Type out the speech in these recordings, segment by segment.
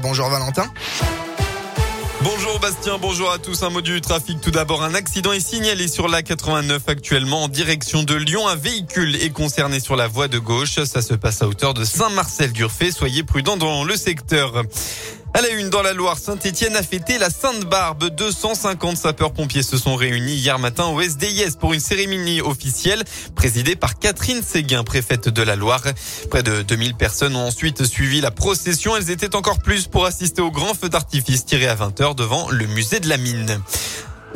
Bonjour Valentin. Bonjour Bastien, bonjour à tous. Un mot du trafic. Tout d'abord, un accident est signalé sur la 89 actuellement en direction de Lyon. Un véhicule est concerné sur la voie de gauche. Ça se passe à hauteur de Saint-Marcel-d'Urfé. Soyez prudents dans le secteur. À la une dans la Loire, Saint-Étienne a fêté la Sainte-Barbe. 250 sapeurs-pompiers se sont réunis hier matin au SDIS pour une cérémonie officielle présidée par Catherine Séguin, préfète de la Loire. Près de 2000 personnes ont ensuite suivi la procession. Elles étaient encore plus pour assister au grand feu d'artifice tiré à 20h devant le musée de la mine.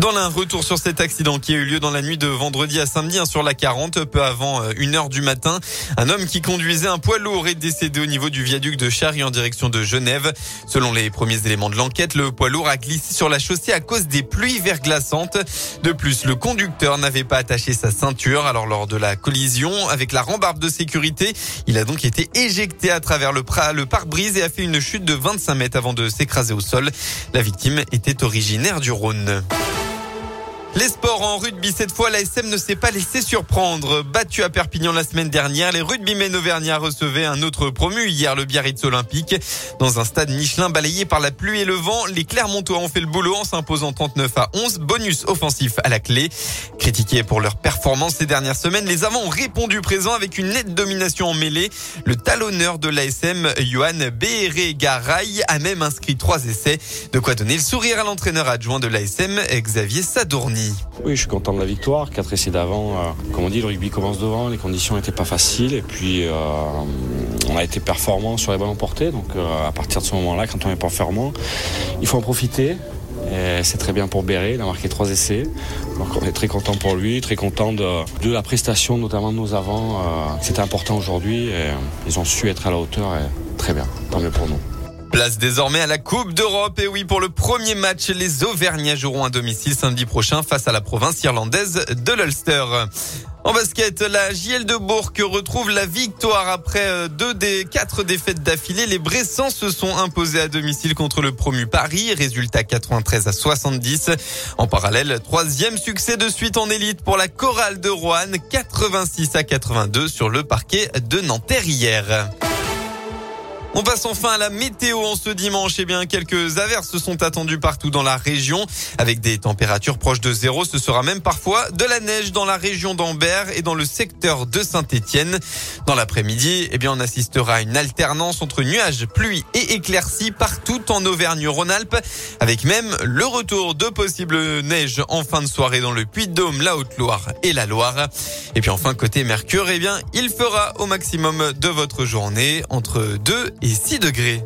Dans un retour sur cet accident qui a eu lieu dans la nuit de vendredi à samedi hein, sur la 40, peu avant 1h euh, du matin, un homme qui conduisait un poids lourd est décédé au niveau du viaduc de Charry en direction de Genève. Selon les premiers éléments de l'enquête, le poids lourd a glissé sur la chaussée à cause des pluies verglaçantes. De plus, le conducteur n'avait pas attaché sa ceinture. Alors lors de la collision avec la rambarde de sécurité, il a donc été éjecté à travers le, le pare-brise et a fait une chute de 25 mètres avant de s'écraser au sol. La victime était originaire du Rhône. Les sports en rugby, cette fois, la SM ne s'est pas laissé surprendre. Battu à Perpignan la semaine dernière, les rugbymen auvergnats recevaient un autre promu hier, le Biarritz Olympique. Dans un stade Michelin balayé par la pluie et le vent, les Clermontois ont fait le boulot en s'imposant 39 à 11, bonus offensif à la clé. Critiqués pour leur performance ces dernières semaines, les avants ont répondu présent avec une nette domination en mêlée. Le talonneur de l'ASM, Johan Béhéré a même inscrit trois essais. De quoi donner le sourire à l'entraîneur adjoint de l'ASM, Xavier Sadourny. Oui, je suis content de la victoire. Quatre essais d'avant, euh, comme on dit, le rugby commence devant. Les conditions n'étaient pas faciles. Et puis, euh, on a été performant sur les ballons portés. Donc, euh, à partir de ce moment-là, quand on est performant, il faut en profiter. C'est très bien pour Béret, il a marqué trois essais. Donc on est très content pour lui, très content de, de la prestation, notamment de nos avants. C'était important aujourd'hui ils ont su être à la hauteur et très bien, tant mieux pour nous. Place désormais à la Coupe d'Europe. Et oui, pour le premier match, les Auvergnats joueront à domicile samedi prochain face à la province irlandaise de l'Ulster. En basket, la JL de Bourg retrouve la victoire après euh, deux des quatre défaites d'affilée. Les Bressans se sont imposés à domicile contre le promu Paris. Résultat 93 à 70. En parallèle, troisième succès de suite en élite pour la chorale de Rouen. 86 à 82 sur le parquet de Nanterre hier. On passe enfin à la météo en ce dimanche. Eh bien, quelques averses sont attendues partout dans la région avec des températures proches de zéro. Ce sera même parfois de la neige dans la région d'Ambert et dans le secteur de Saint-Étienne. Dans l'après-midi, eh bien, on assistera à une alternance entre nuages, pluie et éclaircies partout en Auvergne-Rhône-Alpes avec même le retour de possibles neiges en fin de soirée dans le Puy-de-Dôme, la Haute-Loire et la Loire. Et puis enfin, côté Mercure, eh bien, il fera au maximum de votre journée entre 2 et 6 degrés.